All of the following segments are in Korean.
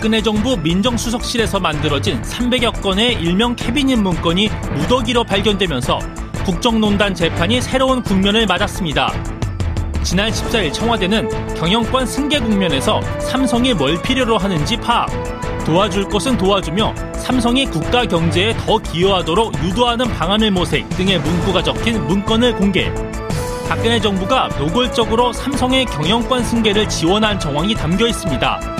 박근혜 정부 민정수석실에서 만들어진 300여 건의 일명 캐비닛 문건이 무더기로 발견되면서 국정농단 재판이 새로운 국면을 맞았습니다. 지난 14일 청와대는 경영권 승계 국면에서 삼성이 뭘 필요로 하는지 파악, 도와줄 것은 도와주며 삼성이 국가 경제에 더 기여하도록 유도하는 방안을 모색 등의 문구가 적힌 문건을 공개. 박근혜 정부가 노골적으로 삼성의 경영권 승계를 지원한 정황이 담겨 있습니다.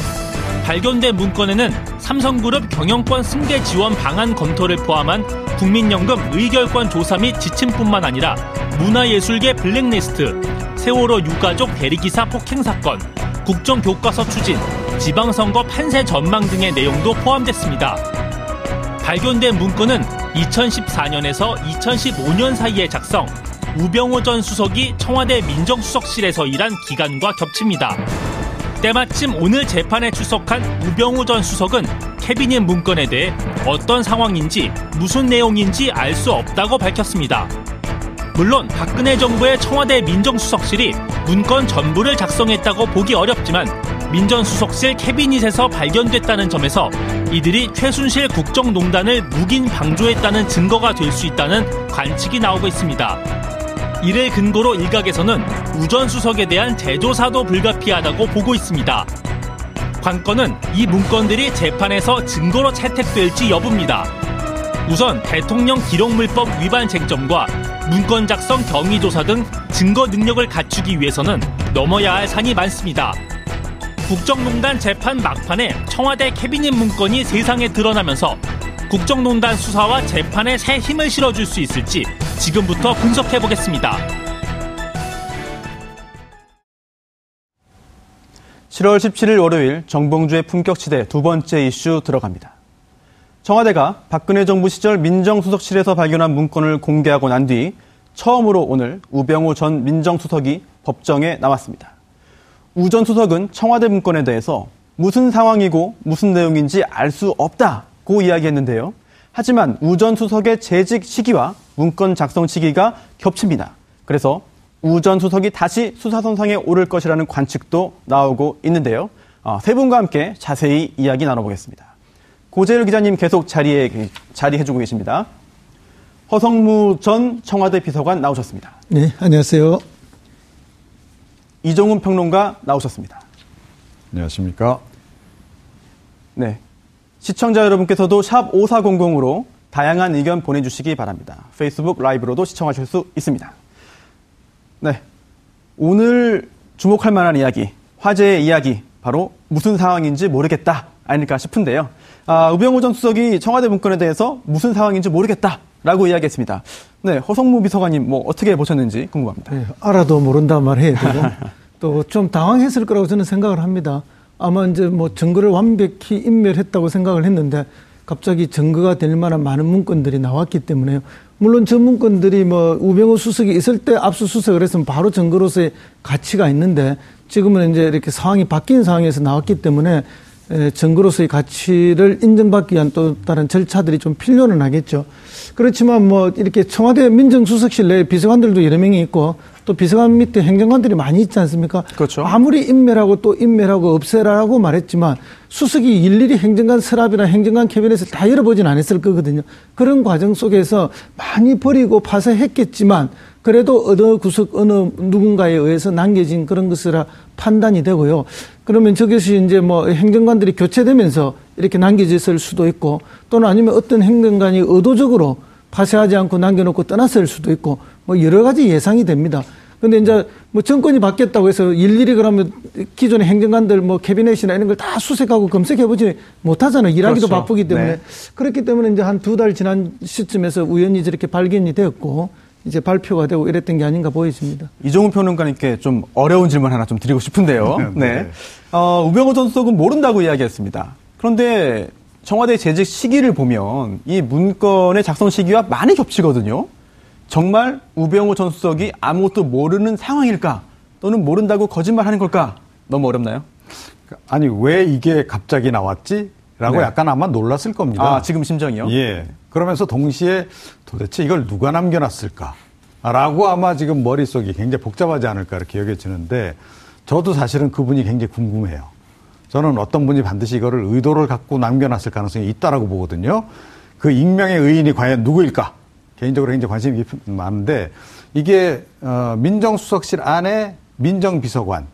발견된 문건에는 삼성그룹 경영권 승계 지원 방안 검토를 포함한 국민연금 의결권 조사 및 지침뿐만 아니라 문화예술계 블랙리스트, 세월호 유가족 대리기사 폭행 사건, 국정교과서 추진, 지방선거 판세 전망 등의 내용도 포함됐습니다. 발견된 문건은 2014년에서 2015년 사이에 작성, 우병호 전 수석이 청와대 민정수석실에서 일한 기간과 겹칩니다. 때마침 오늘 재판에 출석한 우병우 전 수석은 캐비닛 문건에 대해 어떤 상황인지 무슨 내용인지 알 수 없다고 밝혔습니다. 물론 박근혜 정부의 청와대 민정수석실이 문건 전부를 작성했다고 보기 어렵지만 민정수석실 캐비닛에서 발견됐다는 점에서 이들이 최순실 국정농단을 묵인 방조했다는 증거가 될 수 있다는 관측이 나오고 있습니다. 이를 근거로 일각에서는 우전 수석에 대한 재조사도 불가피하다고 보고 있습니다. 관건은 이 문건들이 재판에서 증거로 채택될지 여부입니다. 우선 대통령 기록물법 위반 쟁점과 문건 작성 경위 조사 등 증거 능력을 갖추기 위해서는 넘어야 할 산이 많습니다. 국정농단 재판 막판에 청와대 캐비닛 문건이 세상에 드러나면서 국정농단 수사와 재판에 새 힘을 실어줄 수 있을지 지금부터 분석해 보겠습니다. 7월 17일 월요일 정봉주의 품격시대 두 번째 이슈 들어갑니다. 청와대가 박근혜 정부 시절 민정수석실에서 발견한 문건을 공개하고 난 뒤 처음으로 오늘 우병우 전 민정수석이 법정에 나왔습니다. 우 전 수석은 청와대 문건에 대해서 무슨 상황이고 무슨 내용인지 알 수 없다고 이야기했는데요. 하지만 우 전 수석의 재직 시기와 문건 작성 시기가 겹칩니다. 그래서 우 전 수석이 다시 수사선상에 오를 것이라는 관측도 나오고 있는데요. 어, 세 분과 함께 자세히 이야기 나눠보겠습니다. 고재일 기자님 계속 자리에 자리해주고 계십니다. 허성무 전 청와대 비서관 나오셨습니다. 네, 안녕하세요. 이종훈 평론가 나오셨습니다. 안녕하십니까. 네. 시청자 여러분께서도 샵 5400으로 다양한 의견 보내주시기 바랍니다. 페이스북 라이브로도 시청하실 수 있습니다. 네. 오늘 주목할 만한 이야기, 화제의 이야기, 바로 무슨 상황인지 모르겠다. 아닐까 싶은데요. 아, 우병우 전 수석이 청와대 문건에 대해서 무슨 상황인지 모르겠다. 라고 이야기했습니다. 네, 허성무 비서관님 뭐 어떻게 보셨는지 궁금합니다. 네, 알아도 모른다 말해야 되고 또 좀 당황했을 거라고 저는 생각을 합니다. 아마 이제 뭐 증거를 완벽히 인멸했다고 생각을 했는데 갑자기 증거가 될 만한 많은 문건들이 나왔기 때문에요. 물론 저 문건들이 뭐 우병우 수석이 있을 때 압수수색을 했으면 바로 증거로서의 가치가 있는데 지금은 이제 이렇게 상황이 바뀐 상황에서 나왔기 때문에 증거로서의 가치를 인정받기 위한 또 다른 절차들이 좀 필요는 하겠죠. 그렇지만 뭐 이렇게 청와대 민정수석실 내 비서관들도 여러 명이 있고 또 비서관 밑에 행정관들이 많이 있지 않습니까? 그렇죠. 아무리 인멸하고 또 인멸하고 없애라고 말했지만 수석이 일일이 행정관 서랍이나 행정관 캐비넷을 다 열어보진 않았을 거거든요. 그런 과정 속에서 많이 버리고 파쇄했겠지만 그래도 어느 구석 어느 누군가에 의해서 남겨진 그런 것이라 판단이 되고요. 그러면 저것이 이제 뭐 행정관들이 교체되면서 이렇게 남겨졌을 수도 있고 또는 아니면 어떤 행정관이 의도적으로 파쇄하지 않고 남겨놓고 떠났을 수도 있고 뭐 여러 가지 예상이 됩니다. 근데 이제 뭐 정권이 바뀌었다고 해서 일일이 그러면 기존의 행정관들 뭐 캐비넷이나 이런 걸 다 수색하고 검색해보지 못하잖아요. 일하기도 그렇죠. 바쁘기 때문에. 네. 그렇기 때문에 이제 한 두 달 지난 시점에서 우연히 저렇게 발견이 되었고 이제 발표가 되고 이랬던 게 아닌가 보여집니다. 이종훈 평론가님께 좀 어려운 질문 하나 좀 드리고 싶은데요. 네. 네. 어, 우병우 전 수석은 모른다고 이야기했습니다. 그런데 청와대 재직 시기를 보면 이 문건의 작성 시기와 많이 겹치거든요. 정말 우병우 전 수석이 아무것도 모르는 상황일까? 또는 모른다고 거짓말하는 걸까? 너무 어렵나요? 아니 왜 이게 갑자기 나왔지? 라고 네. 약간 아마 놀랐을 겁니다. 아, 지금 심정이요? 예. 그러면서 동시에 도대체 이걸 누가 남겨놨을까? 라고 아마 지금 머릿속이 굉장히 복잡하지 않을까 이렇게 여겨지는데 저도 사실은 그분이 굉장히 궁금해요. 저는 어떤 분이 반드시 이거를 의도를 갖고 남겨놨을 가능성이 있다라고 보거든요. 그 익명의 의인이 과연 누구일까? 개인적으로 굉장히 관심이 깊- 많은데 이게 어, 민정수석실 안에 민정비서관,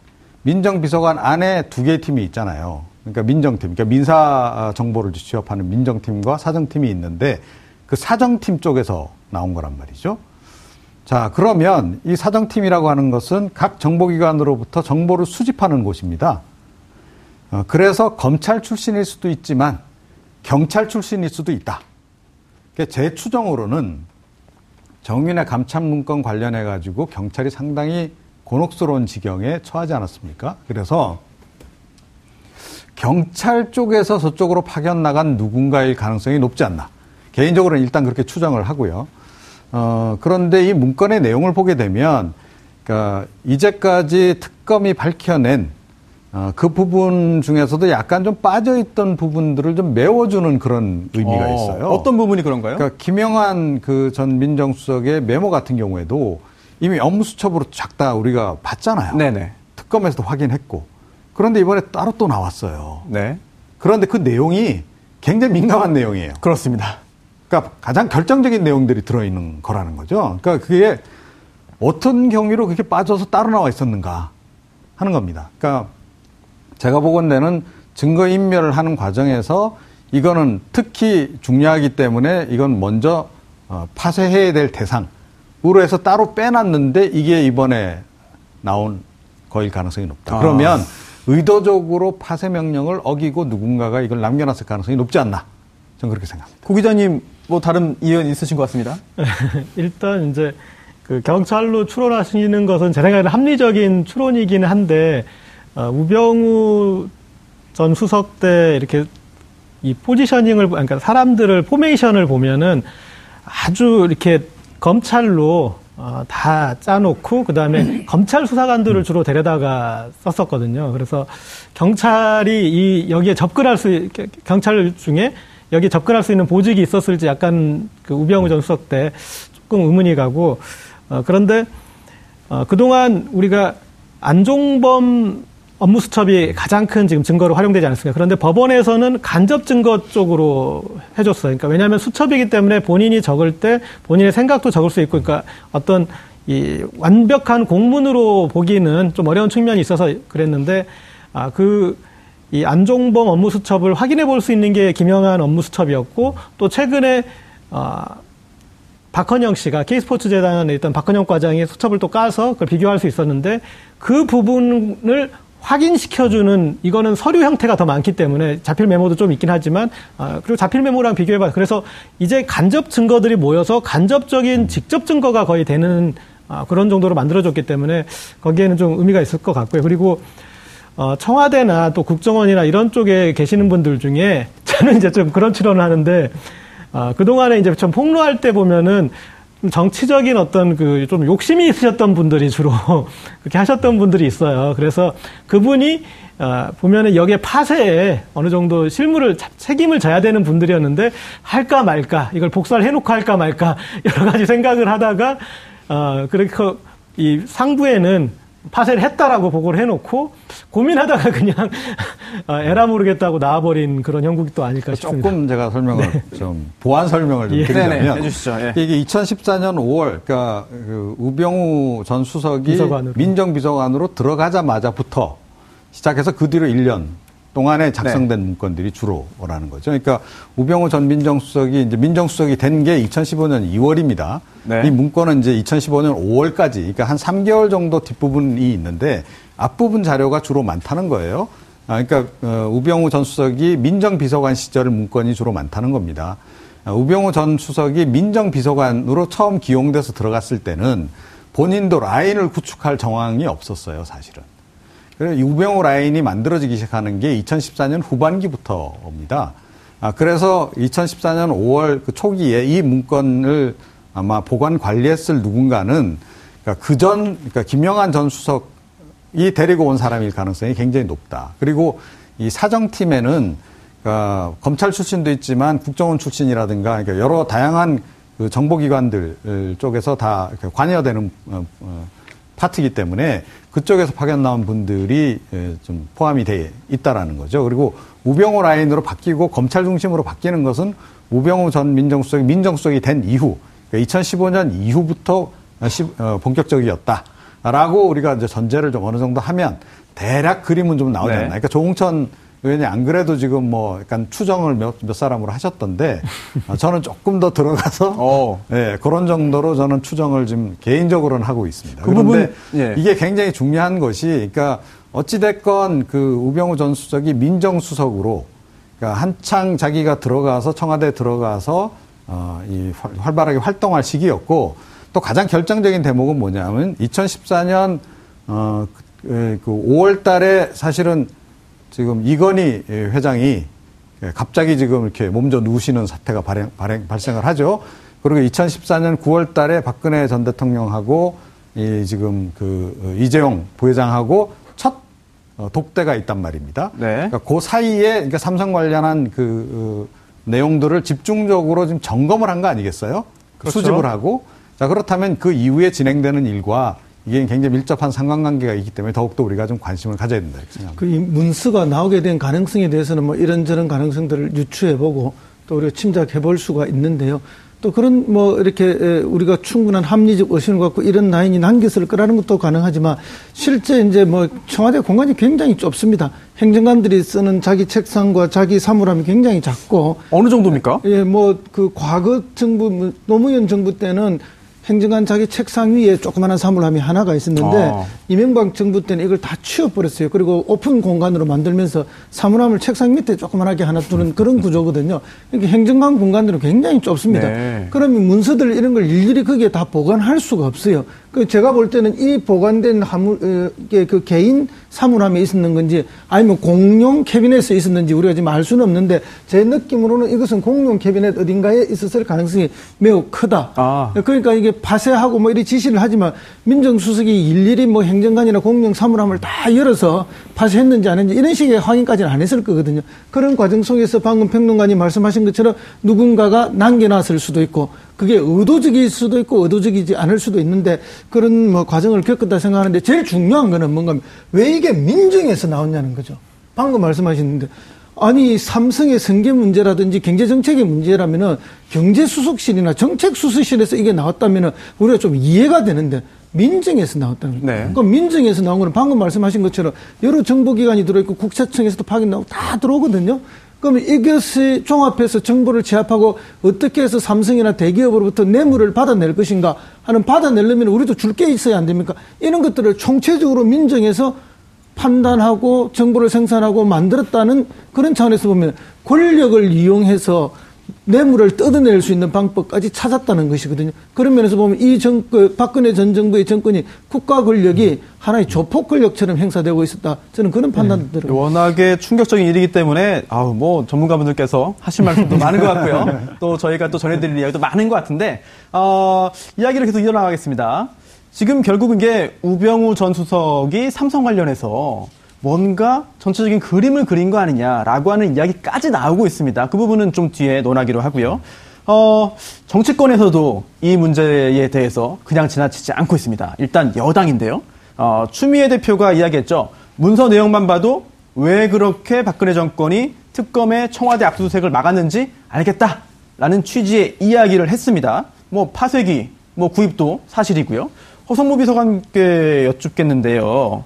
민정비서관 안에 두 개의 팀이 있잖아요. 그러니까 민정팀, 그러니까 민사 정보를 취업하는 민정팀과 사정팀이 있는데 그 사정팀 쪽에서 나온 거란 말이죠. 자, 그러면 이 사정팀이라고 하는 것은 각 정보기관으로부터 정보를 수집하는 곳입니다. 어, 그래서 검찰 출신일 수도 있지만 경찰 출신일 수도 있다. 그러니까 제 추정으로는 정윤의 감찰 문건 관련해 가지고 경찰이 상당히 곤혹스러운 지경에 처하지 않았습니까? 그래서 경찰 쪽에서 저쪽으로 파견 나간 누군가일 가능성이 높지 않나. 개인적으로는 일단 그렇게 추정을 하고요. 어, 그런데 이 문건의 내용을 보게 되면, 그러니까 이제까지 특검이 밝혀낸 어, 그 부분 중에서도 약간 좀 빠져있던 부분들을 좀 메워주는 그런 의미가 있어요. 어, 떤 부분이 그런가요? 그러니까 김영환 그 전 민정수석의 메모 같은 경우에도 이미 업무수첩으로 쫙다 우리가 봤잖아요. 네네. 특검에서도 확인했고. 그런데 이번에 따로 또 나왔어요. 네. 그런데 그 내용이 굉장히 민감한 내용이에요. 그렇습니다. 그러니까 가장 결정적인 내용들이 들어있는 거라는 거죠. 그러니까 그게 어떤 경위로 그렇게 빠져서 따로 나와 있었는가 하는 겁니다. 그러니까 제가 보건대는 증거 인멸을 하는 과정에서 이거는 특히 중요하기 때문에 이건 먼저 어, 파쇄해야 될 대상으로 해서 따로 빼놨는데 이게 이번에 나온 거일 가능성이 높다. 아. 그러면 의도적으로 파쇄 명령을 어기고 누군가가 이걸 남겨놨을 가능성이 높지 않나. 저는 그렇게 생각합니다. 고 기자님, 뭐 다른 이견 있으신 것 같습니다. 일단 이제 그 경찰로 추론하시는 것은 제 생각에는 합리적인 추론이기는 한데 어, 우병우 전 수석 때 이렇게 이 포지셔닝을 그러니까 사람들을 포메이션을 보면은 아주 이렇게 검찰로 어, 다 짜놓고 그 다음에 검찰 수사관들을 주로 데려다가 썼었거든요. 그래서 경찰이 이 여기에 접근할 수 있- 경찰 중에 여기 에 접근할 수 있는 보직이 있었을지 약간 그 우병우 전 수석 때 조금 의문이 가고 어, 그런데 어, 그동안 우리가 안종범 업무 수첩이 가장 큰 지금 증거로 활용되지 않았습니까? 그런데 법원에서는 간접 증거 쪽으로 해줬어요. 그러니까 왜냐하면 수첩이기 때문에 본인이 적을 때 본인의 생각도 적을 수 있고, 그러니까 어떤 이 완벽한 공문으로 보기는 좀 어려운 측면이 있어서 그랬는데, 아, 그, 이 안종범 업무 수첩을 확인해 볼 수 있는 게 김영한 업무 수첩이었고, 또 최근에, 아, 박헌영 씨가 K스포츠 재단에 있던 박헌영 과장이 수첩을 또 까서 그걸 비교할 수 있었는데 그 부분을 확인시켜주는 이거는 서류 형태가 더 많기 때문에 자필 메모도 좀 있긴 하지만 아, 그리고 자필 메모랑 비교해봐. 그래서 이제 간접 증거들이 모여서 간접적인 직접 증거가 거의 되는 아, 그런 정도로 만들어졌기 때문에 거기에는 좀 의미가 있을 것 같고요. 그리고 어, 청와대나 또 국정원이나 이런 쪽에 계시는 분들 중에 저는 이제 좀 그런 추론을 하는데 아, 그동안에 이제 좀 폭로할 때 보면은 좀 정치적인 어떤 그 좀 욕심이 있으셨던 분들이 주로 그렇게 하셨던 분들이 있어요. 그래서 그분이 아, 보면은 여기에 파쇄에 어느 정도 자- 책임을 져야 되는 분들이었는데 할까 말까 이걸 복사를 해놓고 할까 말까 여러 가지 생각을 하다가 어, 그렇게 이 상부에는 파쇄를 했다라고 보고를 해놓고 고민하다가 그냥 아, 에라 모르겠다고 나와버린 그런 형국이 또 아닐까 싶습니다. 조금 제가 설명을 네. 좀 보완 설명을 좀 예. 드리자면 네네, 해주시죠. 예. 이게 2014년 5월 그러니까 그 우병우 전 수석이 비서관으로. 민정비서관으로 들어가자마자부터 시작해서 그 뒤로 1년 동안에 작성된 네. 문건들이 주로라는 거죠. 그러니까 우병우 전 민정수석이 이제 민정수석이 된 게 2015년 2월입니다. 네. 이 문건은 이제 2015년 5월까지, 그러니까 한 3개월 정도 뒷부분이 있는데 앞부분 자료가 주로 많다는 거예요. 아, 그러니까 어, 우병우 전 수석이 민정비서관 시절 문건이 주로 많다는 겁니다. 아, 우병우 전 수석이 민정비서관으로 처음 기용돼서 들어갔을 때는 본인도 라인을 구축할 정황이 없었어요, 사실은. 그래서 우병우 라인이 만들어지기 시작하는 게 2014년 후반기부터입니다. 아, 그래서 2014년 5월 그 초기에 이 문건을 아마 보관 관리했을 누군가는 그러니까 그전 그러니까 김영한 전 수석이 데리고 온 사람일 가능성이 굉장히 높다. 그리고 이 사정팀에는 그러니까 검찰 출신도 있지만 국정원 출신이라든가 그러니까 여러 다양한 그 정보기관들 쪽에서 다 관여되는 어, 어, 파트이기 때문에 그쪽에서 파견 나온 분들이 예, 좀 포함이 돼 있다라는 거죠. 그리고 우병우 라인으로 바뀌고 검찰 중심으로 바뀌는 것은 우병우 전 민정수석이 민정수석이 된 이후, 그러니까 2015년 이후부터 어, 본격적이었다라고 우리가 이제 전제를 좀 어느 정도 하면 대략 그림은 좀 나오지 네. 않나. 그러니까 조홍천 의원이 안 그래도 지금 뭐 약간 추정을 몇, 몇 사람으로 하셨던데 어, 저는 조금 더 들어가서 어. 예, 그런 정도로 저는 추정을 지금 개인적으로는 하고 있습니다. 그 그런데 부분, 예. 이게 굉장히 중요한 것이 그러니까 어찌됐건 그 우병우 전 수석이 민정수석으로 그러니까 한창 자기가 들어가서 청와대 에 들어가서 어, 이 활발하게 활동할 시기였고 또 가장 결정적인 대목은 뭐냐면 2014년 어, 그 5월 그 달에 사실은 지금 이건희 회장이 갑자기 지금 이렇게 몸져 누우시는 사태가 발행, 발행, 발생을 하죠. 그리고 2014년 9월 달에 박근혜 전 대통령하고 이 지금 그 이재용 부회장하고 첫 어, 독대가 있단 말입니다. 네. 그러니까 그 사이에 그러니까 삼성 관련한 그 어, 내용들을 집중적으로 지금 점검을 한 거 아니겠어요? 그렇죠. 수집을 하고 자 그렇다면 그 이후에 진행되는 일과 이게 굉장히 밀접한 상관관계가 있기 때문에 더욱더 우리가 좀 관심을 가져야 된다 생각합니다. 그 문서가 나오게 된 가능성에 대해서는 뭐 이런저런 가능성들을 유추해보고 또 우리가 침작해볼 수가 있는데요. 또 그런 뭐 이렇게 우리가 충분한 합리적 의심을 갖고 이런 라인이 남겼을 거라는 것도 가능하지만 실제 이제 뭐 청와대 공간이 굉장히 좁습니다. 행정관들이 쓰는 자기 책상과 자기 사물함이 굉장히 작고 어느 정도입니까? 예, 뭐 그 과거 정부 뭐 노무현 정부 때는 행정관 자기 책상 위에 조그마한 사물함이 하나가 있었는데 아. 이명박 정부 때는 이걸 다 치워버렸어요. 그리고 오픈 공간으로 만들면서 사물함을 책상 밑에 조그만하게 하나 두는 그런 구조거든요. 그러니까 행정관 공간들은 굉장히 좁습니다. 네. 그러면 문서들 이런 걸 일일이 거기에 다 보관할 수가 없어요. 그 제가 볼 때는 이 보관된 하물, 어, 그 개인 사물함에 있었는 건지 아니면 공용 캐비넷에 있었는지 우리가 지금 알 수는 없는데 제 느낌으로는 이것은 공용 캐비넷 어딘가에 있었을 가능성이 매우 크다. 아. 그러니까 이게 파쇄하고 뭐 이리 지시를 하지만 민정수석이 일일이 뭐 행정관이나 공용 사물함을 다 열어서 파쇄했는지 안 했는지 이런 식의 확인까지는 안 했을 거거든요. 그런 과정 속에서 방금 평론가님 말씀하신 것처럼 누군가가 남겨놨을 수도 있고 그게 의도적일 수도 있고 의도적이지 않을 수도 있는데 그런 뭐 과정을 겪었다 생각하는데 제일 중요한 거는 뭔가 왜 이게 민정에서 나왔냐는 거죠. 방금 말씀하셨는데 아니 삼성의 승계 문제라든지 경제 정책의 문제라면은 경제 수석실이나 정책 수석실에서 이게 나왔다면은 우리가 좀 이해가 되는데 민정에서 나왔다는 거예요. 네. 그럼 민정에서 나온 거는 방금 말씀하신 것처럼 여러 정보기관이 들어있고 국세청에서도 파견 나오고 다 들어오거든요. 그러면 이것이 종합해서 정보를 취합하고 어떻게 해서 삼성이나 대기업으로부터 뇌물을 받아낼 것인가 하는 받아내려면 우리도 줄 게 있어야 안 됩니까? 이런 것들을 총체적으로 민정에서 판단하고 정보를 생산하고 만들었다는 그런 차원에서 보면 권력을 이용해서 뇌물을 뜯어낼 수 있는 방법까지 찾았다는 것이거든요. 그런 면에서 보면 이 정권, 그 박근혜 전 정부의 정권이 국가 권력이 하나의 조폭 권력처럼 행사되고 있었다. 저는 그런 판단도 네. 들어요. 워낙에 충격적인 일이기 때문에 아우 뭐 전문가분들께서 하실 말씀도 많은 것 같고요. 또 저희가 또 전해드릴 이야기도 많은 것 같은데 어, 이야기를 계속 이어나가겠습니다. 지금 결국은 이게 우병우 전 수석이 삼성 관련해서 뭔가 전체적인 그림을 그린 거 아니냐라고 하는 이야기까지 나오고 있습니다. 그 부분은 좀 뒤에 논하기로 하고요. 어, 정치권에서도 이 문제에 대해서 그냥 지나치지 않고 있습니다. 일단 여당인데요. 어, 추미애 대표가 이야기했죠. 문서 내용만 봐도 왜 그렇게 박근혜 정권이 특검의 청와대 압수수색을 막았는지 알겠다라는 취지의 이야기를 했습니다. 뭐 파쇄기, 뭐 구입도 사실이고요. 허성무 비서관께 여쭙겠는데요.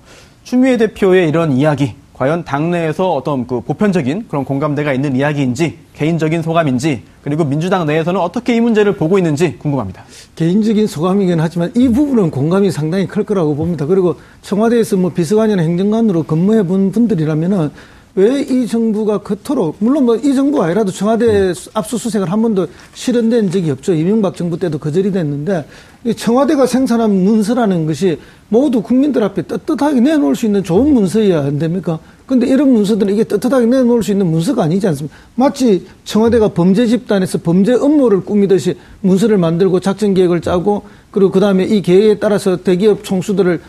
추미애 대표의 이런 이야기, 과연 당내에서 어떤 그 보편적인 그런 공감대가 있는 이야기인지, 개인적인 소감인지, 그리고 민주당 내에서는 어떻게 이 문제를 보고 있는지 궁금합니다. 개인적인 소감이긴 하지만 이 부분은 공감이 상당히 클 거라고 봅니다. 그리고 청와대에서 뭐 비서관이나 행정관으로 근무해 본 분들이라면은 왜 이 정부가 그토록 물론 뭐 이 정부 아니라도 청와대 압수수색을 한 번도 실현된 적이 없죠. 이명박 정부 때도 거절이 됐는데 이 청와대가 생산한 문서라는 것이 모두 국민들 앞에 떳떳하게 내놓을 수 있는 좋은 문서여야 안 됩니까? 근데 이런 문서들은 이게 떳떳하게 내놓을 수 있는 문서가 아니지 않습니까? 마치 청와대가 범죄 집단에서 범죄 업무를 꾸미듯이 문서를 만들고 작전 계획을 짜고 그리고 그 다음에 이 계획에 따라서 대기업 총수들을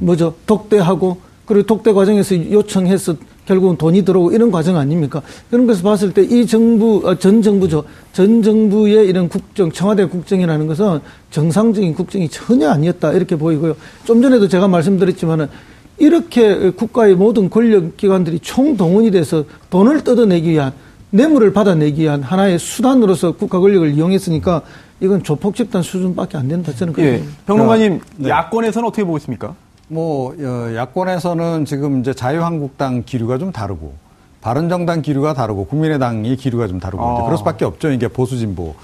뭐죠 독대하고 그리고 독대 과정에서 요청해서 결국은 돈이 들어오고 이런 과정 아닙니까? 그런 것을 봤을 때 이 정부, 어, 전 정부죠. 전 정부의 이런 국정, 청와대 국정이라는 것은 정상적인 국정이 전혀 아니었다. 이렇게 보이고요. 좀 전에도 제가 말씀드렸지만은 이렇게 국가의 모든 권력기관들이 총동원이 돼서 돈을 뜯어내기 위한 뇌물을 받아내기 위한 하나의 수단으로서 국가 권력을 이용했으니까 이건 조폭 집단 수준밖에 안 된다. 저는 그렇게 예. 평론가님, 네. 야권에서는 어떻게 보고 있습니까? 뭐 어, 야권에서는 지금 이제 자유한국당 기류가 좀 다르고 바른정당 기류가 다르고 국민의당이 기류가 좀 다르고 아. 그럴 수밖에 없죠. 이게 보수 진보로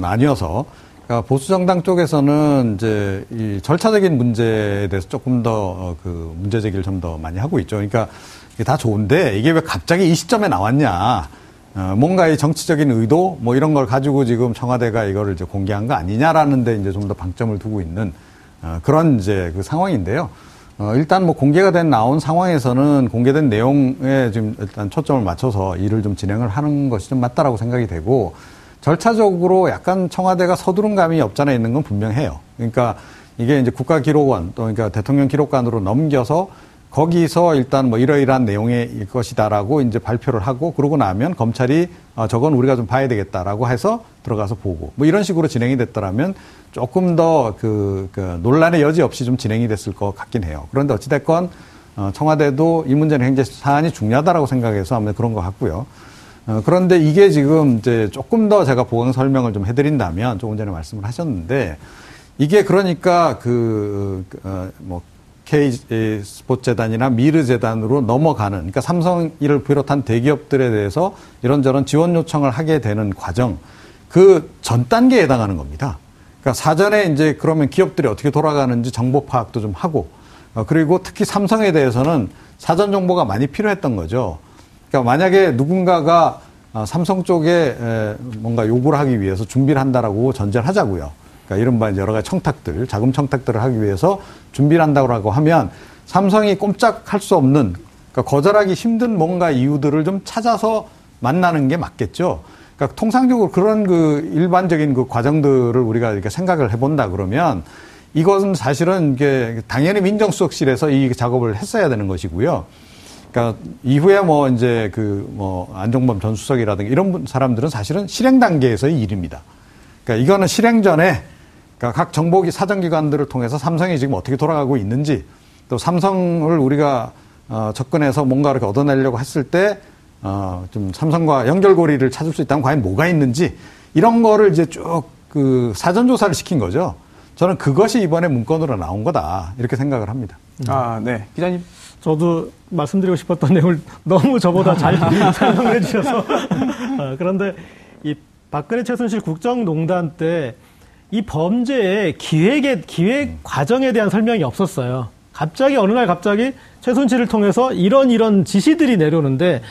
나뉘어서 그러니까 보수 정당 쪽에서는 이제 이 절차적인 문제에 대해서 조금 더 그 문제 제기를 좀 더 많이 하고 있죠. 그러니까 이게 다 좋은데 이게 왜 갑자기 이 시점에 나왔냐? 어, 뭔가 이 정치적인 의도 뭐 이런 걸 가지고 지금 청와대가 이거를 이제 공개한 거 아니냐라는 데 이제 좀 더 방점을 두고 있는 어, 그런 이제 그 상황인데요. 어, 일단 뭐 공개가 된 나온 상황에서는 공개된 내용에 지금 일단 초점을 맞춰서 일을 좀 진행을 하는 것이 좀 맞다라고 생각이 되고 절차적으로 약간 청와대가 서두른 감이 없잖아 있는 건 분명해요. 그러니까 이게 이제 국가기록원 또 그러니까 대통령 기록관으로 넘겨서 거기서 일단 뭐 이러이러한 내용의 것이다라고 이제 발표를 하고 그러고 나면 검찰이 어, 저건 우리가 좀 봐야 되겠다라고 해서 들어가서 보고 뭐 이런 식으로 진행이 됐더라면 조금 더그 그 논란의 여지 없이 좀 진행이 됐을 것 같긴 해요. 그런데 어찌됐건 어, 청와대도 이 문제는 굉장히 사안이 중요하다라고 생각해서 아무래도 그런 것 같고요. 어, 그런데 이게 지금 이제 조금 더 제가 보강 설명을 좀 해드린다면 조금 전에 말씀을 하셨는데 이게 그러니까 그, 어, 뭐, K 스포츠 재단이나 미르 재단으로 넘어가는, 그러니까 삼성 이를 비롯한 대기업들에 대해서 이런저런 지원 요청을 하게 되는 과정, 그 전 단계에 해당하는 겁니다. 그러니까 사전에 이제 그러면 기업들이 어떻게 돌아가는지 정보 파악도 좀 하고, 어, 그리고 특히 삼성에 대해서는 사전 정보가 많이 필요했던 거죠. 그러니까 만약에 누군가가 어, 삼성 쪽에 에, 뭔가 요구를 하기 위해서 준비를 한다라고 전제를 하자고요. 그러니까 이른바 여러 가지 청탁들, 자금 청탁들을 하기 위해서 준비를 한다고 하면 삼성이 꼼짝할 수 없는, 그러니까 거절하기 힘든 뭔가 이유들을 좀 찾아서 만나는 게 맞겠죠. 그러니까 통상적으로 그런 그 일반적인 그 과정들을 우리가 이렇게 생각을 해본다 그러면 이것은 사실은 이게 당연히 민정수석실에서 이 작업을 했어야 되는 것이고요. 그러니까 이후에 뭐 이제 그 뭐 안종범 전 수석이라든가 이런 분- 사람들은 사실은 실행 단계에서의 일입니다. 그러니까 이거는 실행 전에 그러니까 각 정보기 사정기관들을 통해서 삼성이 지금 어떻게 돌아가고 있는지 또 삼성을 우리가 어, 접근해서 뭔가 이렇게 얻어내려고 했을 때 어, 좀 삼성과 연결고리를 찾을 수 있다면 과연 뭐가 있는지 이런 거를 이제 쭉 그 사전 조사를 시킨 거죠. 저는 그것이 이번에 문건으로 나온 거다 이렇게 생각을 합니다. 아, 네. 기자님. 저도 말씀드리고 싶었던 내용을 너무 저보다 잘 설명해 주셔서 어, 그런데 이 박근혜 최순실 국정농단 때 이 범죄의 기획의 기획 과정에 대한 설명이 없었어요. 갑자기 어느 날 갑자기 최순실을 통해서 이런 이런 지시들이 내려오는데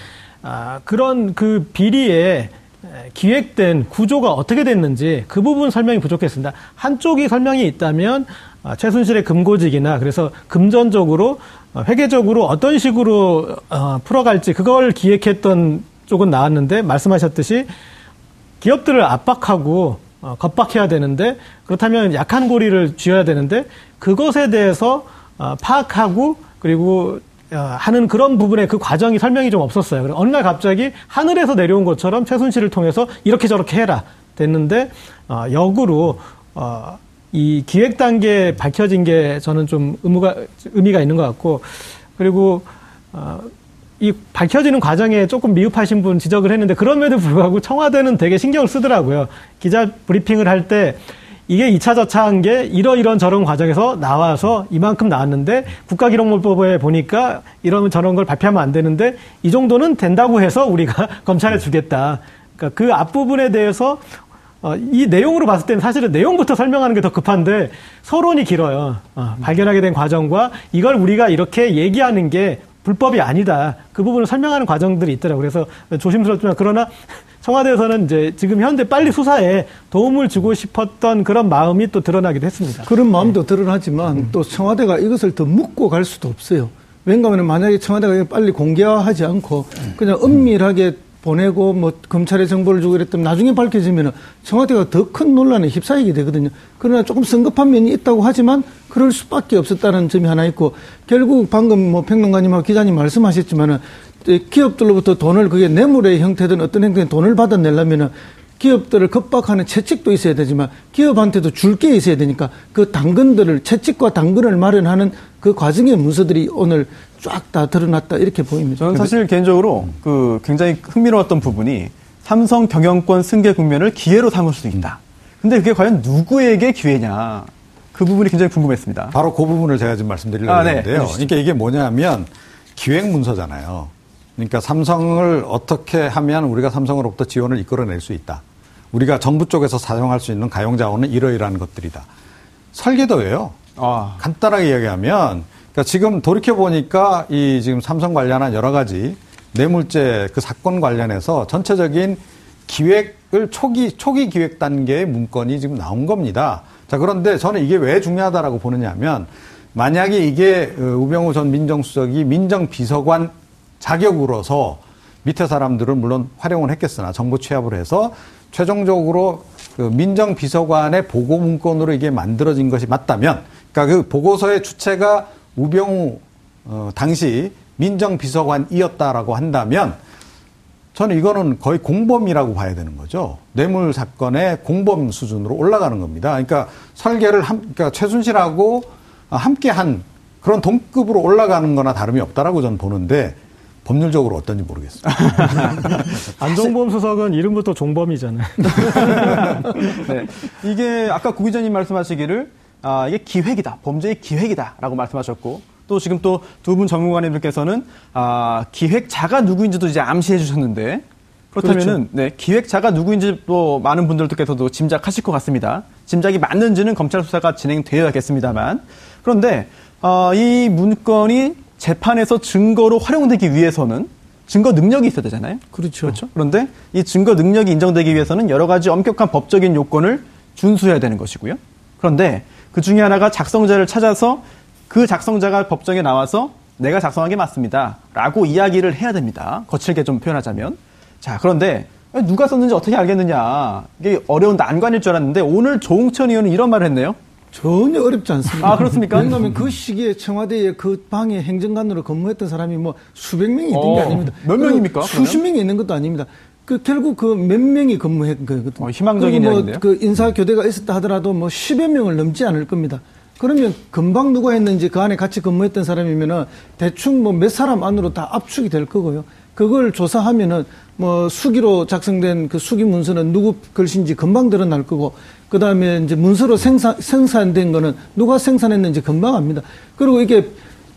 아, 그런 그 비리에 에, 기획된 구조가 어떻게 됐는지 그 부분 설명이 부족했습니다. 한쪽이 설명이 있다면 아, 최순실의 금고직이나 그래서 금전적으로 어, 회계적으로 어떤 식으로 어, 풀어갈지 그걸 기획했던 쪽은 나왔는데 말씀하셨듯이 기업들을 압박하고 어, 겁박해야 되는데 그렇다면 약한 고리를 쥐어야 되는데 그것에 대해서 어, 파악하고 그리고 어, 하는 그런 부분의 그 과정이 설명이 좀 없었어요. 어느 날 갑자기 하늘에서 내려온 것처럼 최순실을 통해서 이렇게 저렇게 해라. 됐는데 어, 역으로 어, 이 기획 단계 밝혀진 게 저는 좀 의무가 의미가 있는 것 같고 그리고 어, 이 밝혀지는 과정에 조금 미흡하신 분 지적을 했는데 그럼에도 불구하고 청와대는 되게 신경을 쓰더라고요. 기자 브리핑을 할때 이게 2차 저차한 게 이러이런 저런 과정에서 나와서 이만큼 나왔는데 국가기록물법에 보니까 이러면 저런 걸 발표하면 안 되는데 이 정도는 된다고 해서 우리가 검찰에 주겠다. 그러니까 그 앞부분에 대해서 어, 이 내용으로 봤을 때는 사실은 내용부터 설명하는 게 더 급한데 서론이 길어요. 어, 발견하게 된 과정과 이걸 우리가 이렇게 얘기하는 게 불법이 아니다. 그 부분을 설명하는 과정들이 있더라고요. 그래서 조심스럽지만 그러나 청와대에서는 이제 지금 현재 빨리 수사에 도움을 주고 싶었던 그런 마음이 또 드러나기도 했습니다. 그런 마음도 드러나지만 음. 또 청와대가 이것을 더 묻고 갈 수도 없어요. 왜냐하면 만약에 청와대가 빨리 공개화하지 않고 그냥 은밀하게 보내고 뭐 검찰에 정보를 주고 이랬더니 나중에 밝혀지면 청와대가 더 큰 논란에 휩싸이게 되거든요. 그러나 조금 성급한 면이 있다고 하지만 그럴 수밖에 없었다는 점이 하나 있고 결국 방금 뭐 평론가님하고 기자님 말씀하셨지만은 기업들로부터 돈을 그게 뇌물의 형태든 어떤 형태든 돈을 받아내려면은 기업들을 겁박하는 채찍도 있어야 되지만 기업한테도 줄 게 있어야 되니까 그 당근들을 채찍과 당근을 마련하는 그 과정의 문서들이 오늘 쫙 다 드러났다 이렇게 보입니다. 저는 사실 개인적으로 그 굉장히 흥미로웠던 부분이 삼성 경영권 승계 국면을 기회로 삼을 수도 있다. 근데 그게 과연 누구에게 기회냐? 그 부분이 굉장히 궁금했습니다. 바로 그 부분을 제가 지금 말씀드리려고 아, 네. 하는데요. 그러니까 이게 뭐냐면 기획 문서잖아요. 그러니까 삼성을 어떻게 하면 우리가 삼성으로부터 지원을 이끌어낼 수 있다. 우리가 정부 쪽에서 사용할 수 있는 가용 자원은 이러이러한 것들이다. 설계도예요. 아. 간단하게 이야기하면 그러니까 지금 돌이켜 보니까 이 지금 삼성 관련한 여러 가지 뇌물죄 그 사건 관련해서 전체적인 기획을 초기 초기 기획 단계의 문건이 지금 나온 겁니다. 자 그런데 저는 이게 왜 중요하다라고 보느냐면 만약에 이게 어, 우병우 전 민정수석이 민정비서관 자격으로서 밑에 사람들은 물론 활용을 했겠으나 정보 취합을 해서 최종적으로 그 민정비서관의 보고 문건으로 이게 만들어진 것이 맞다면, 그러니까 그 보고서의 주체가 우병우 어, 당시 민정비서관이었다라고 한다면, 저는 이거는 거의 공범이라고 봐야 되는 거죠. 뇌물 사건의 공범 수준으로 올라가는 겁니다. 그러니까 설계를 함, 그러니까 최순실하고 함께 한 그런 동급으로 올라가는 거나 다름이 없다라고 저는 보는데 법률적으로 어떤지 모르겠습니다. 안종범 수석은 이름부터 종범이잖아요. 네. 이게 아까 구 기자님 말씀하시기를 아, 이게 기획이다. 범죄의 기획이다라고 말씀하셨고 또 지금 또 두 분 전문가님들께서는 아, 기획자가 누구인지도 이제 암시해 주셨는데 그렇다면은 그렇죠. 네, 기획자가 누구인지 또 많은 분들께서도 짐작하실 것 같습니다. 짐작이 맞는지는 검찰 수사가 진행되어야겠습니다만 그런데 어, 이 문건이 재판에서 증거로 활용되기 위해서는 증거 능력이 있어야 되잖아요. 그렇죠. 그렇죠. 그런데 이 증거 능력이 인정되기 위해서는 여러 가지 엄격한 법적인 요건을 준수해야 되는 것이고요. 그런데 그 중에 하나가 작성자를 찾아서 그 작성자가 법정에 나와서 내가 작성한 게 맞습니다. 라고 이야기를 해야 됩니다. 거칠게 좀 표현하자면. 자, 그런데 누가 썼는지 어떻게 알겠느냐. 이게 어려운 난관일 줄 알았는데 오늘 조홍천 의원은 이런 말을 했네요. 전혀 어렵지 않습니다. 아, 그렇습니까? 왜냐하면 그 시기에 청와대에 그 방에 행정관으로 근무했던 사람이 뭐 수백 명이 있는 어, 게 아닙니다. 몇 명입니까? 수십 명이 있는 것도 아닙니다. 그 결국 그 몇 명이 근무했 거거든요. 어, 희망적인 이야기인데요. 뭐 그 인사 교대가 있었다 하더라도 뭐 10여 명을 넘지 않을 겁니다. 그러면 금방 누가 했는지 그 안에 같이 근무했던 사람이면은 대충 뭐 몇 사람 안으로 다 압축이 될 거고요. 그걸 조사하면은 뭐 수기로 작성된 그 수기 문서는 누구 글씨인지 금방 드러날 거고 그 다음에 이제 문서로 생산, 생산된 거는 누가 생산했는지 금방 압니다. 그리고 이게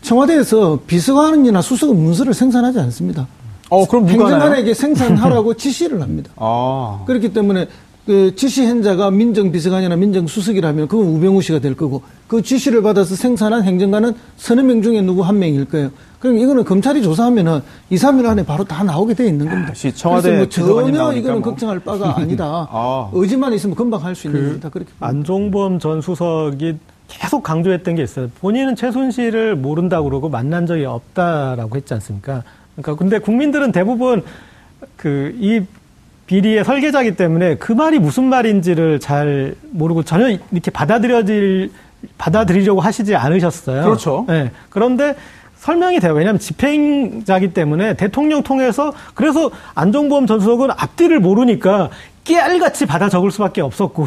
청와대에서 비서관이나 수석은 문서를 생산하지 않습니다. 어, 그럼 행정관에게 생산하라고 지시를 합니다. 아. 그렇기 때문에 그 지시행자가 민정비서관이나 민정수석이라면 그건 우병우 씨가 될 거고 그 지시를 받아서 생산한 행정관은 서너 명 중에 누구 한 명일 거예요. 그럼 이거는 검찰이 조사하면은 2, 3일 안에 바로 다 나오게 돼 있는 겁니다. 아, 청와대 뭐 전혀 이거는 뭐. 걱정할 바가 아니다. 아. 의지만 있으면 금방 할 수 있는 그 겁니다. 그렇게 안종범 전 수석이 계속 강조했던 게 있어요. 본인은 최순실을 모른다고 그러고 만난 적이 없다라고 했지 않습니까? 그러니까 근데 국민들은 대부분 그 이 비리의 설계자기 때문에 그 말이 무슨 말인지를 잘 모르고 전혀 이렇게 받아들여질 받아들이려고 하시지 않으셨어요. 그렇죠. 네. 그런데 설명이 돼요. 왜냐하면 집행자기 때문에 대통령 통해서 그래서 안종범 전 수석은 앞뒤를 모르니까 깨알같이 받아 적을 수밖에 없었고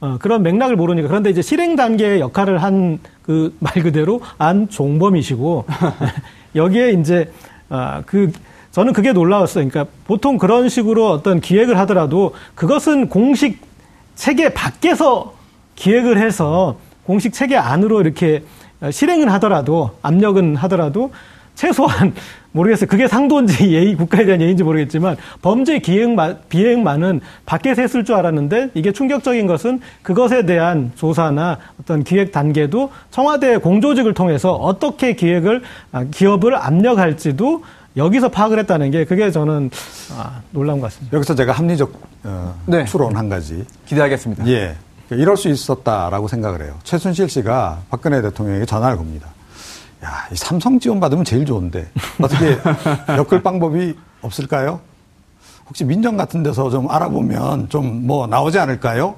어, 그런 맥락을 모르니까 그런데 이제 실행 단계의 역할을 한 그 말 그대로 안 종범이시고 여기에 이제 아, 그 저는 그게 놀라웠어요. 그러니까 보통 그런 식으로 어떤 기획을 하더라도 그것은 공식 체계 밖에서 기획을 해서 공식 체계 안으로 이렇게 실행을 하더라도 압력은 하더라도 최소한 모르겠어요. 그게 상도인지 예의 국가에 대한 예의인지 모르겠지만 범죄 기획 비행만은 밖에서 했을 줄 알았는데 이게 충격적인 것은 그것에 대한 조사나 어떤 기획 단계도 청와대 공조직을 통해서 어떻게 기획을 아, 기업을 압력할지도 여기서 파악을 했다는 게 그게 저는 아, 놀라운 것 같습니다. 여기서 제가 합리적 어, 네. 추론 한 가지 기대하겠습니다. 예, 이럴 수 있었다라고 생각을 해요. 최순실 씨가 박근혜 대통령에게 전화를 겁니다. 야, 이 삼성 지원 받으면 제일 좋은데 어떻게 엮을 방법이 없을까요? 혹시 민정 같은 데서 좀 알아보면 좀 뭐 나오지 않을까요?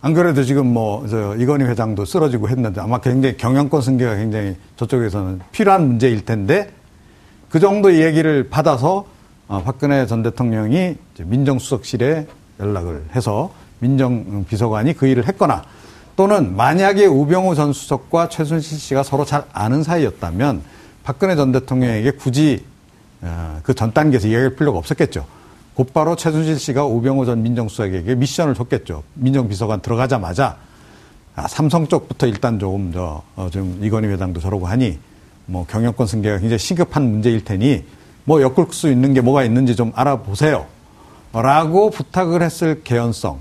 안 그래도 지금 뭐, 저, 이건희 회장도 쓰러지고 했는데 아마 굉장히 경영권 승계가 굉장히 저쪽에서는 필요한 문제일 텐데 그 정도 얘기를 받아서 어, 박근혜 전 대통령이 민정수석실에 연락을 해서 민정 비서관이 그 일을 했거나 또는 만약에 우병우 전 수석과 최순실 씨가 서로 잘 아는 사이였다면 박근혜 전 대통령에게 굳이 어, 그전 단계에서 이야기할 필요가 없었겠죠. 곧바로 최순실 씨가 우병우 전 민정수석에게 미션을 줬겠죠. 민정비서관 들어가자마자 아, 삼성 쪽부터 일단 조금 저, 어, 좀 이건희 회장도 저러고 하니 뭐 경영권 승계가 굉장히 시급한 문제일 테니 뭐 엮을 수 있는 게 뭐가 있는지 좀 알아보세요. 라고 부탁을 했을 개연성.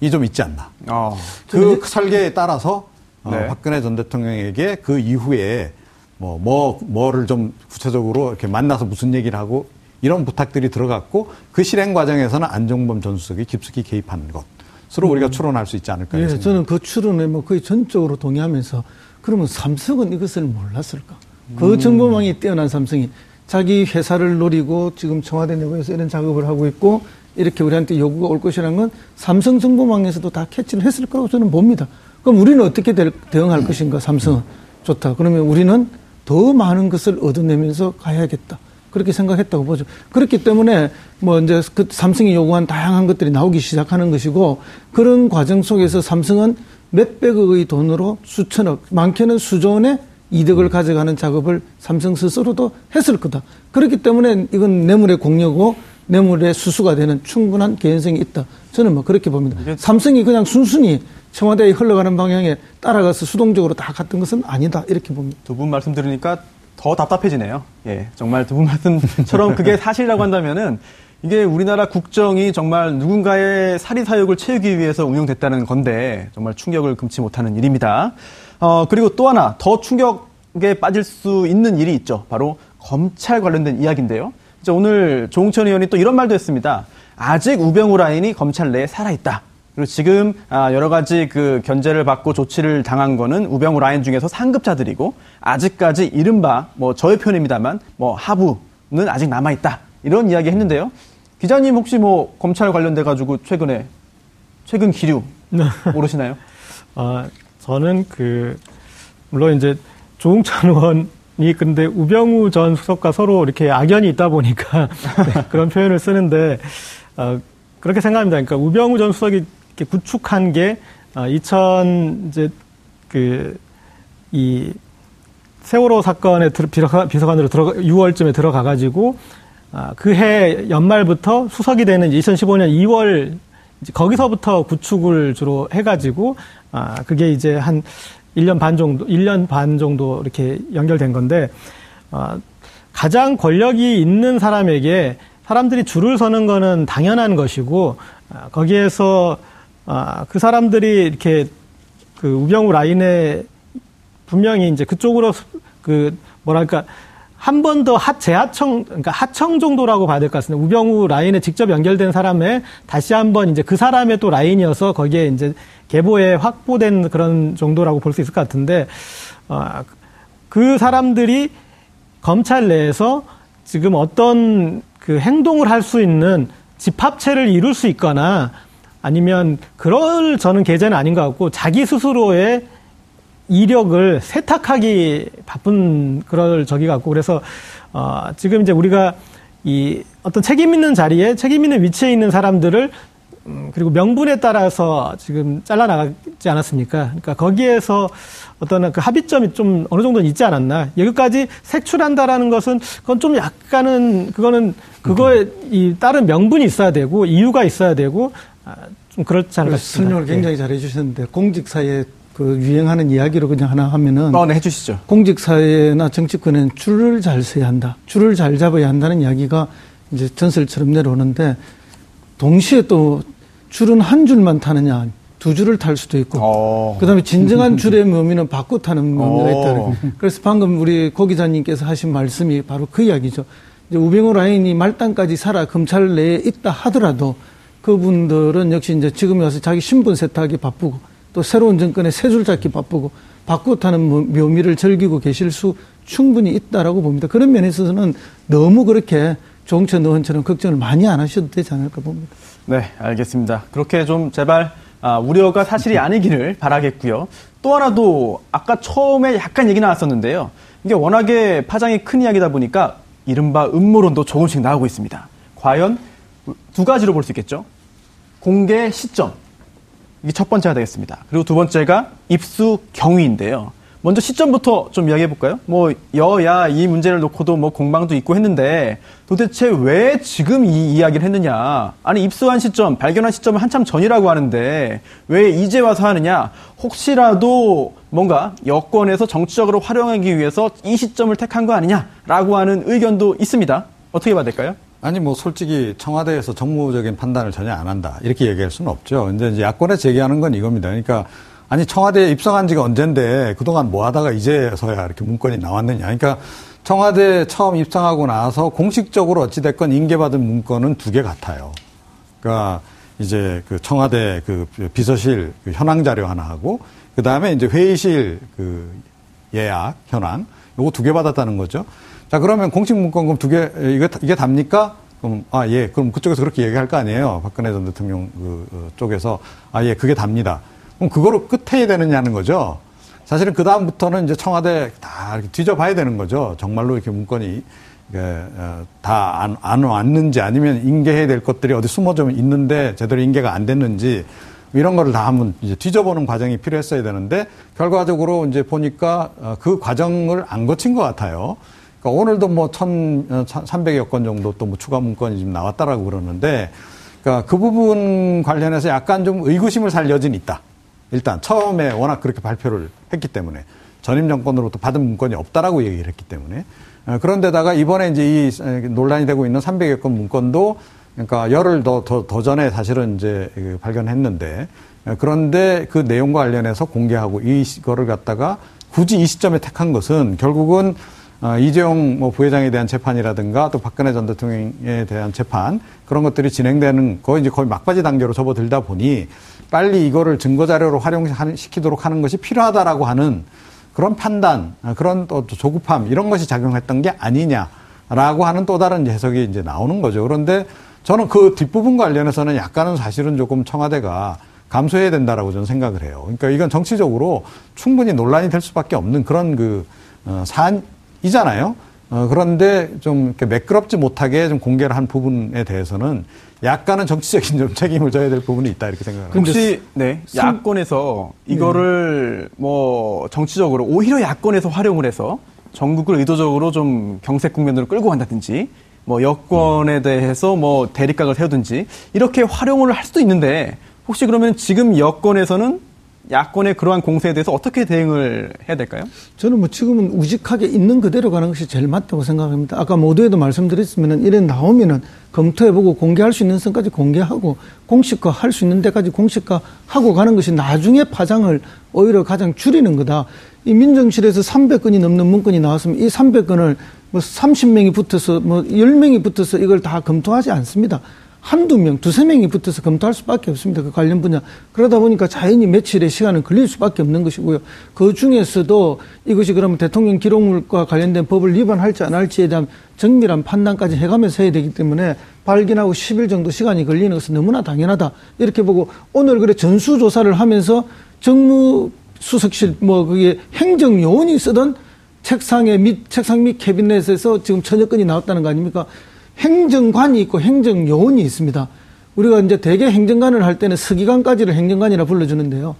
이 좀 있지 않나. 어. 그 설계에 따라서 어, 네. 박근혜 전 대통령에게 그 이후에 뭐, 뭐, 뭐를 좀 구체적으로 이렇게 만나서 무슨 얘기를 하고 이런 부탁들이 들어갔고 그 실행 과정에서는 안종범 전 수석이 깊숙이 개입한 것으로 음. 우리가 추론할 수 있지 않을까. 예, 저는 그 추론에 뭐 거의 전적으로 동의하면서 그러면 삼성은 이것을 몰랐을까? 그 음. 정보망이 뛰어난 삼성이 자기 회사를 노리고 지금 청와대 내부에서 이런 작업을 하고 있고 이렇게 우리한테 요구가 올 것이라는 건 삼성 정보망에서도 다 캐치를 했을 거라고 저는 봅니다. 그럼 우리는 어떻게 대 응할 것인가, 삼성은. 좋다. 그러면 우리는 더 많은 것을 얻어내면서 가야겠다. 그렇게 생각했다고 보죠. 그렇기 때문에 뭐 이제 그 삼성이 요구한 다양한 것들이 나오기 시작하는 것이고 그런 과정 속에서 삼성은 몇백억의 돈으로 수천억, 많게는 수조 원의 이득을 가져가는 작업을 삼성 스스로도 했을 거다. 그렇기 때문에 이건 뇌물의 공여고 뇌물의 수수가 되는 충분한 개연성이 있다. 저는 뭐 그렇게 봅니다. 삼성이 그냥 순순히 청와대에 흘러가는 방향에 따라가서 수동적으로 다 갔던 것은 아니다. 이렇게 봅니다. 두 분 말씀 들으니까 더 답답해지네요. 예. 정말 두 분 말씀처럼 그게 사실이라고 한다면은 이게 우리나라 국정이 정말 누군가의 사리 사욕을 채우기 위해서 운영됐다는 건데 정말 충격을 금치 못하는 일입니다. 어, 그리고 또 하나 더 충격에 빠질 수 있는 일이 있죠. 바로 검찰 관련된 이야기인데요. 오늘 조홍천 의원이 또 이런 말도 했습니다. 아직 우병우 라인이 검찰 내에 살아있다. 그리고 지금 아, 여러 가지 그 견제를 받고 조치를 당한 거는 우병우 라인 중에서 상급자들이고 아직까지 이른바 뭐 저의 표현입니다만 뭐 하부는 아직 남아 있다 이런 이야기 했는데요. 기자님 혹시 뭐 검찰 관련돼 가지고 최근에 최근 기류 네. 모르시나요? 아 저는 그 물론 이제 조홍천 의원 이 근데 우병우 전 수석과 서로 이렇게 악연이 있다 보니까 네, 그런 표현을 쓰는데 어, 그렇게 생각합니다. 그러니까 우병우 전 수석이 이렇게 구축한 게 어, 2000 이제 그이 세월호 사건에 비서관으로 들어가 6월쯤에 들어가 가지고 아, 그해 연말부터 수석이 되는 2015년 2월 거기서부터 구축을 주로 해가지고 아 그게 이제 한 1년 반 정도, 1년 반 정도 이렇게 연결된 건데, 어, 가장 권력이 있는 사람에게 사람들이 줄을 서는 거는 당연한 것이고, 어, 거기에서, 어, 그 사람들이 이렇게 그 우병우 라인에 분명히 이제 그쪽으로 그 뭐랄까, 한 번더 재하청, 그러니까 하청 정도라고 봐야 될 것 같습니다. 우병우 라인에 직접 연결된 사람에 다시 한번 이제 그 사람의 또 라인이어서 거기에 이제 계보에 확보된 그런 정도라고 볼 수 있을 것 같은데 어, 그 사람들이 검찰 내에서 지금 어떤 그 행동을 할 수 있는 집합체를 이룰 수 있거나 아니면 그럴 저는 계제는 아닌 것 같고 자기 스스로의 이력을 세탁하기 바쁜 그럴 적이 같고 그래서 어 지금 이제 우리가 이 어떤 책임 있는 자리에 책임 있는 위치에 있는 사람들을 음, 그리고 명분에 따라서 지금 잘라나가지 않았습니까? 그러니까 거기에서 어떤 그 합의점이 좀 어느 정도는 있지 않았나. 여기까지 색출한다라는 것은 그건 좀 약간은 그거는 그거에 이 다른 명분이 있어야 되고 이유가 있어야 되고 아, 좀 그렇지 않을까 싶습니다. 설명을 굉장히 예. 잘해 주셨는데 공직사에 그 유행하는 이야기로 그냥 하나 하면은 어, 네, 해주시죠. 공직사회나 정치권은 줄을 잘 서야 한다. 줄을 잘 잡아야 한다는 이야기가 이제 전설처럼 내려오는데 동시에 또 줄은 한 줄만 타느냐 두 줄을 탈 수도 있고 어. 그다음에 진정한 줄의 묘미는 바꿔 타는 묘미가 있다. 어. 그래서 방금 우리 고 기자님께서 하신 말씀이 바로 그 이야기죠. 이제 우병우 라인이 말단까지 살아 검찰 내에 있다 하더라도 그분들은 역시 이제 지금 와서 자기 신분 세탁이 바쁘고 또 새로운 정권의 새 줄 잡기 바쁘고 바꾸어 타는 묘미를 즐기고 계실 수 충분히 있다라고 봅니다. 그런 면에서는 너무 그렇게 종천 의원처럼 걱정을 많이 안 하셔도 되지 않을까 봅니다. 네, 알겠습니다. 그렇게 좀 제발 아, 우려가 사실이 아니기를 바라겠고요. 또 하나도 아까 처음에 약간 얘기 나왔었는데요. 이게 워낙에 파장이 큰 이야기다 보니까 이른바 음모론도 조금씩 나오고 있습니다. 과연 두 가지로 볼 수 있겠죠. 공개 시점, 이게 첫 번째가 되겠습니다. 그리고 두 번째가 입수 경위인데요. 먼저 시점부터 좀 이야기해 볼까요? 뭐 여야 이 문제를 놓고도 뭐 공방도 있고 했는데 도대체 왜 지금 이 이야기를 했느냐? 아니 입수한 시점, 발견한 시점은 한참 전이라고 하는데 왜 이제 와서 하느냐? 혹시라도 뭔가 여권에서 정치적으로 활용하기 위해서 이 시점을 택한 거 아니냐라고 하는 의견도 있습니다. 어떻게 봐야 될까요? 아니 뭐 솔직히 청와대에서 정무적인 판단을 전혀 안 한다 이렇게 얘기할 수는 없죠. 근데 이제 야권에서 제기하는 건 이겁니다. 그러니까 아니 청와대에 입성한 지가 언젠데 그동안 뭐 하다가 이제서야 이렇게 문건이 나왔느냐. 그러니까 청와대 처음 입성하고 나서 공식적으로 어찌 됐건 인계받은 문건은 두 개 같아요. 그러니까 이제 그 청와대 그 비서실 그 현황 자료 하나 하고 그 다음에 이제 회의실 그 예약 현황 요거 두 개 받았다는 거죠. 자, 그러면 공식 문건금 두 개, 이게, 이게 답니까? 그럼, 아, 예. 그럼 그쪽에서 그렇게 얘기할 거 아니에요. 박근혜 전 대통령 그, 그 쪽에서. 아, 예. 그게 답니다. 그럼 그거로 끝해야 되느냐는 거죠. 사실은 그다음부터는 이제 청와대 다 이렇게 뒤져봐야 되는 거죠. 정말로 이렇게 문건이 어, 다안 안 왔는지 아니면 인계해야 될 것들이 어디 숨어 좀 있는데 제대로 인계가 안 됐는지 이런 거를 다 한번 이제 뒤져보는 과정이 필요했어야 되는데 결과적으로 이제 보니까 어, 그 과정을 안 거친 것 같아요. 그러니까 오늘도 뭐 1,300여 어, 건 정도 또 뭐 추가 문건이 지금 나왔다라고 그러는데 그러니까 그 부분 관련해서 약간 좀 의구심을 살 여지는 있다. 일단 처음에 워낙 그렇게 발표를 했기 때문에 전임 정권으로부터 받은 문건이 없다라고 얘기를 했기 때문에 어, 그런데다가 이번에 이제 이 논란이 되고 있는 300여 건 문건도 그러니까 열흘 더, 더, 더 전에 사실은 이제 그 발견했는데 어, 그런데 그 내용과 관련해서 공개하고 이거를 갖다가 굳이 이 시점에 택한 것은 결국은 어, 이재용 뭐 부회장에 대한 재판이라든가 또 박근혜 전 대통령에 대한 재판 그런 것들이 진행되는 거의 이제 거의 막바지 단계로 접어들다 보니 빨리 이거를 증거 자료로 활용시키도록 하는 것이 필요하다라고 하는 그런 판단, 어, 그런 또 조급함 이런 것이 작용했던 게 아니냐라고 하는 또 다른 해석이 이제 나오는 거죠. 그런데 저는 그 뒷부분 관련해서는 약간은 사실은 조금 청와대가 감수해야 된다라고 저는 생각을 해요. 그러니까 이건 정치적으로 충분히 논란이 될 수밖에 없는 그런 그 어, 사안 이잖아요. 어, 그런데 좀 이렇게 매끄럽지 못하게 좀 공개를 한 부분에 대해서는 약간은 정치적인 좀 책임을 져야 될 부분이 있다 이렇게 생각합니다. 혹시 네 야권에서 이거를 네. 뭐 정치적으로 오히려 야권에서 활용을 해서 전국을 의도적으로 좀 경색 국면으로 끌고 간다든지 뭐 여권에 대해서 뭐 대립각을 세우든지 이렇게 활용을 할 수도 있는데 혹시 그러면 지금 여권에서는 야권의 그러한 공세에 대해서 어떻게 대응을 해야 될까요? 저는 뭐 지금은 우직하게 있는 그대로 가는 것이 제일 맞다고 생각합니다. 아까 모두에도 말씀드렸으면 이래 나오면은 검토해보고 공개할 수 있는 선까지 공개하고 공식화 할 수 있는 데까지 공식화 하고 가는 것이 나중에 파장을 오히려 가장 줄이는 거다. 이 민정실에서 300건이 넘는 문건이 나왔으면 이 300건을 뭐 30명이 붙어서 뭐 10명이 붙어서 이걸 다 검토하지 않습니다. 한두 명, 두세 명이 붙어서 검토할 수밖에 없습니다. 그 관련 분야. 그러다 보니까 자연히 며칠의 시간은 걸릴 수밖에 없는 것이고요. 그 중에서도 이것이 그러면 대통령 기록물과 관련된 법을 위반할지 안 할지에 대한 정밀한 판단까지 해가면서 해야 되기 때문에 발견하고 10일 정도 시간이 걸리는 것은 너무나 당연하다. 이렇게 보고 오늘 그래 전수조사를 하면서 정무수석실 뭐 그게 행정요원이 쓰던 책상에 밑, 책상 밑 캐비넷에서 지금 건이 나왔다는 거 아닙니까? 행정관이 있고 행정요원이 있습니다. 우리가 이제 대개 행정관을 할 때는 서기관까지를 행정관이라 불러주는데요.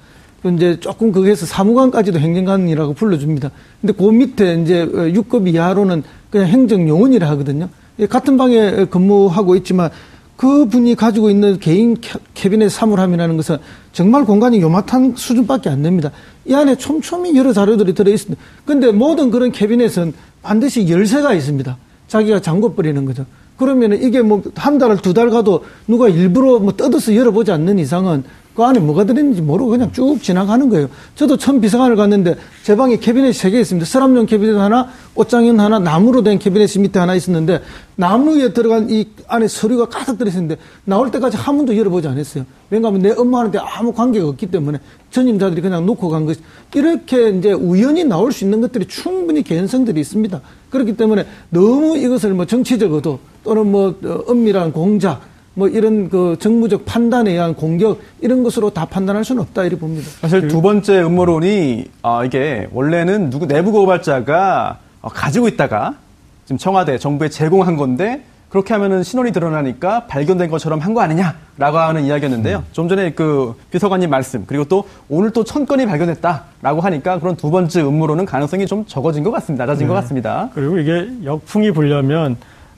이제 조금 거기에서 사무관까지도 행정관이라고 불러줍니다. 근데 그 밑에 이제 6급 이하로는 그냥 행정요원이라 하거든요. 같은 방에 근무하고 있지만 그 분이 가지고 있는 개인 캐비넷 사물함이라는 것은 정말 공간이 요만한 수준밖에 안 됩니다. 이 안에 촘촘히 여러 자료들이 들어있습니다. 근데 모든 그런 캐비넷은 반드시 열쇠가 있습니다. 자기가 잠궈 버리는 거죠. 그러면 이게 뭐 한 달, 두달 가도 누가 일부러 뭐 뜯어서 열어보지 않는 이상은 그 안에 뭐가 들어있는지 모르고 그냥 쭉 지나가는 거예요. 저도 처음 비서관을 갔는데 제 방에 캐비넷이 세 개 있습니다. 서랍용 캐비넷 하나, 옷장용 하나, 나무로 된 캐비넷이 밑에 하나 있었는데 나무에 들어간 이 안에 서류가 가득 들어있었는데 나올 때까지 한 번도 열어보지 않았어요. 왜냐하면 내 업무하는데 아무 관계가 없기 때문에 전임자들이 그냥 놓고 간 것. 이렇게 이제 우연히 나올 수 있는 것들이 충분히 개연성들이 있습니다. 그렇기 때문에 너무 이것을 뭐 정치적으로 또는 뭐 어, 엄밀한 공작 뭐 이런 그 정무적 판단에 의한 공격 이런 것으로 다 판단할 수는 없다 이렇게 봅니다. 사실 두 번째 음모론이 아 이게 원래는 누구 내부 고발자가 어, 가지고 있다가 지금 청와대 정부에 제공한 건데 그렇게 하면은 신원이 드러나니까 발견된 것처럼 한 거 아니냐라고 하는 이야기였는데요. 음. 좀 전에 그 비서관님 말씀 그리고 또 오늘 또 천 건이 발견했다라고 하니까 그런 두 번째 음모론은 가능성이 좀 적어진 것 같습니다. 낮아진 네. 것 같습니다. 그리고 이게 역풍이 불려면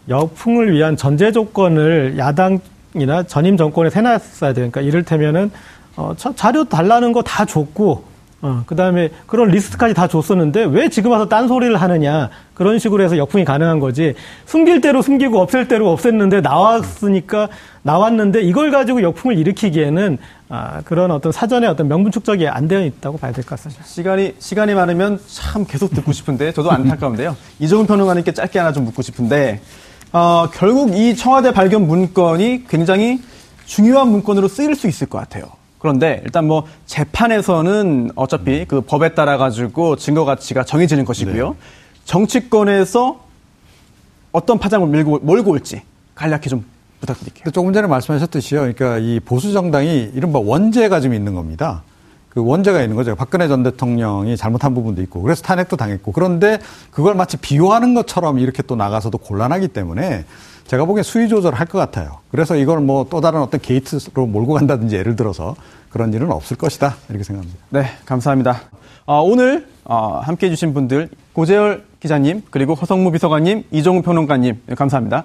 역풍을 위한 전제 조건을 야당이나 전임 정권에 세놨어야. 그러니까 이를테면은 어, 자료 달라는 거 다 줬고 어, 그 다음에 그런 리스트까지 다 줬었는데 왜 지금 와서 딴 소리를 하느냐. 그런 식으로 해서 역풍이 가능한 거지. 숨길 대로 숨기고 없앨 대로 없앴는데 나왔으니까 나왔는데 이걸 가지고 역풍을 일으키기에는 아, 그런 어떤 사전에 어떤 명분 축적이 안 되어 있다고 봐야 될 것 같습니다. 시간이, 시간이 많으면 참 계속 듣고 싶은데 저도 안타까운데요. 이종훈 평론가님께 짧게 하나 좀 묻고 싶은데 어, 결국 이 청와대 발견 문건이 굉장히 중요한 문건으로 쓰일 수 있을 것 같아요. 그런데 일단 뭐 재판에서는 어차피 그 법에 따라 가지고 증거 가치가 정해지는 것이고요. 네. 정치권에서 어떤 파장을 밀고 몰고 올지 간략히 좀 부탁드릴게요. 조금 전에 말씀하셨듯이요. 그러니까 이 보수 정당이 이른바 원죄가 좀 있는 겁니다. 그 원죄가 있는 거죠. 박근혜 전 대통령이 잘못한 부분도 있고 그래서 탄핵도 당했고 그런데 그걸 마치 비호하는 것처럼 이렇게 또 나가서도 곤란하기 때문에 제가 보기엔 수위 조절할 것 같아요. 그래서 이걸 뭐 또 다른 어떤 게이트로 몰고 간다든지 예를 들어서 그런 일은 없을 것이다. 이렇게 생각합니다. 네, 감사합니다. 어, 오늘 어, 함께 해 주신 분들 고재열 기자님 그리고 허성무 비서관님 이종우 평론가님 네, 감사합니다.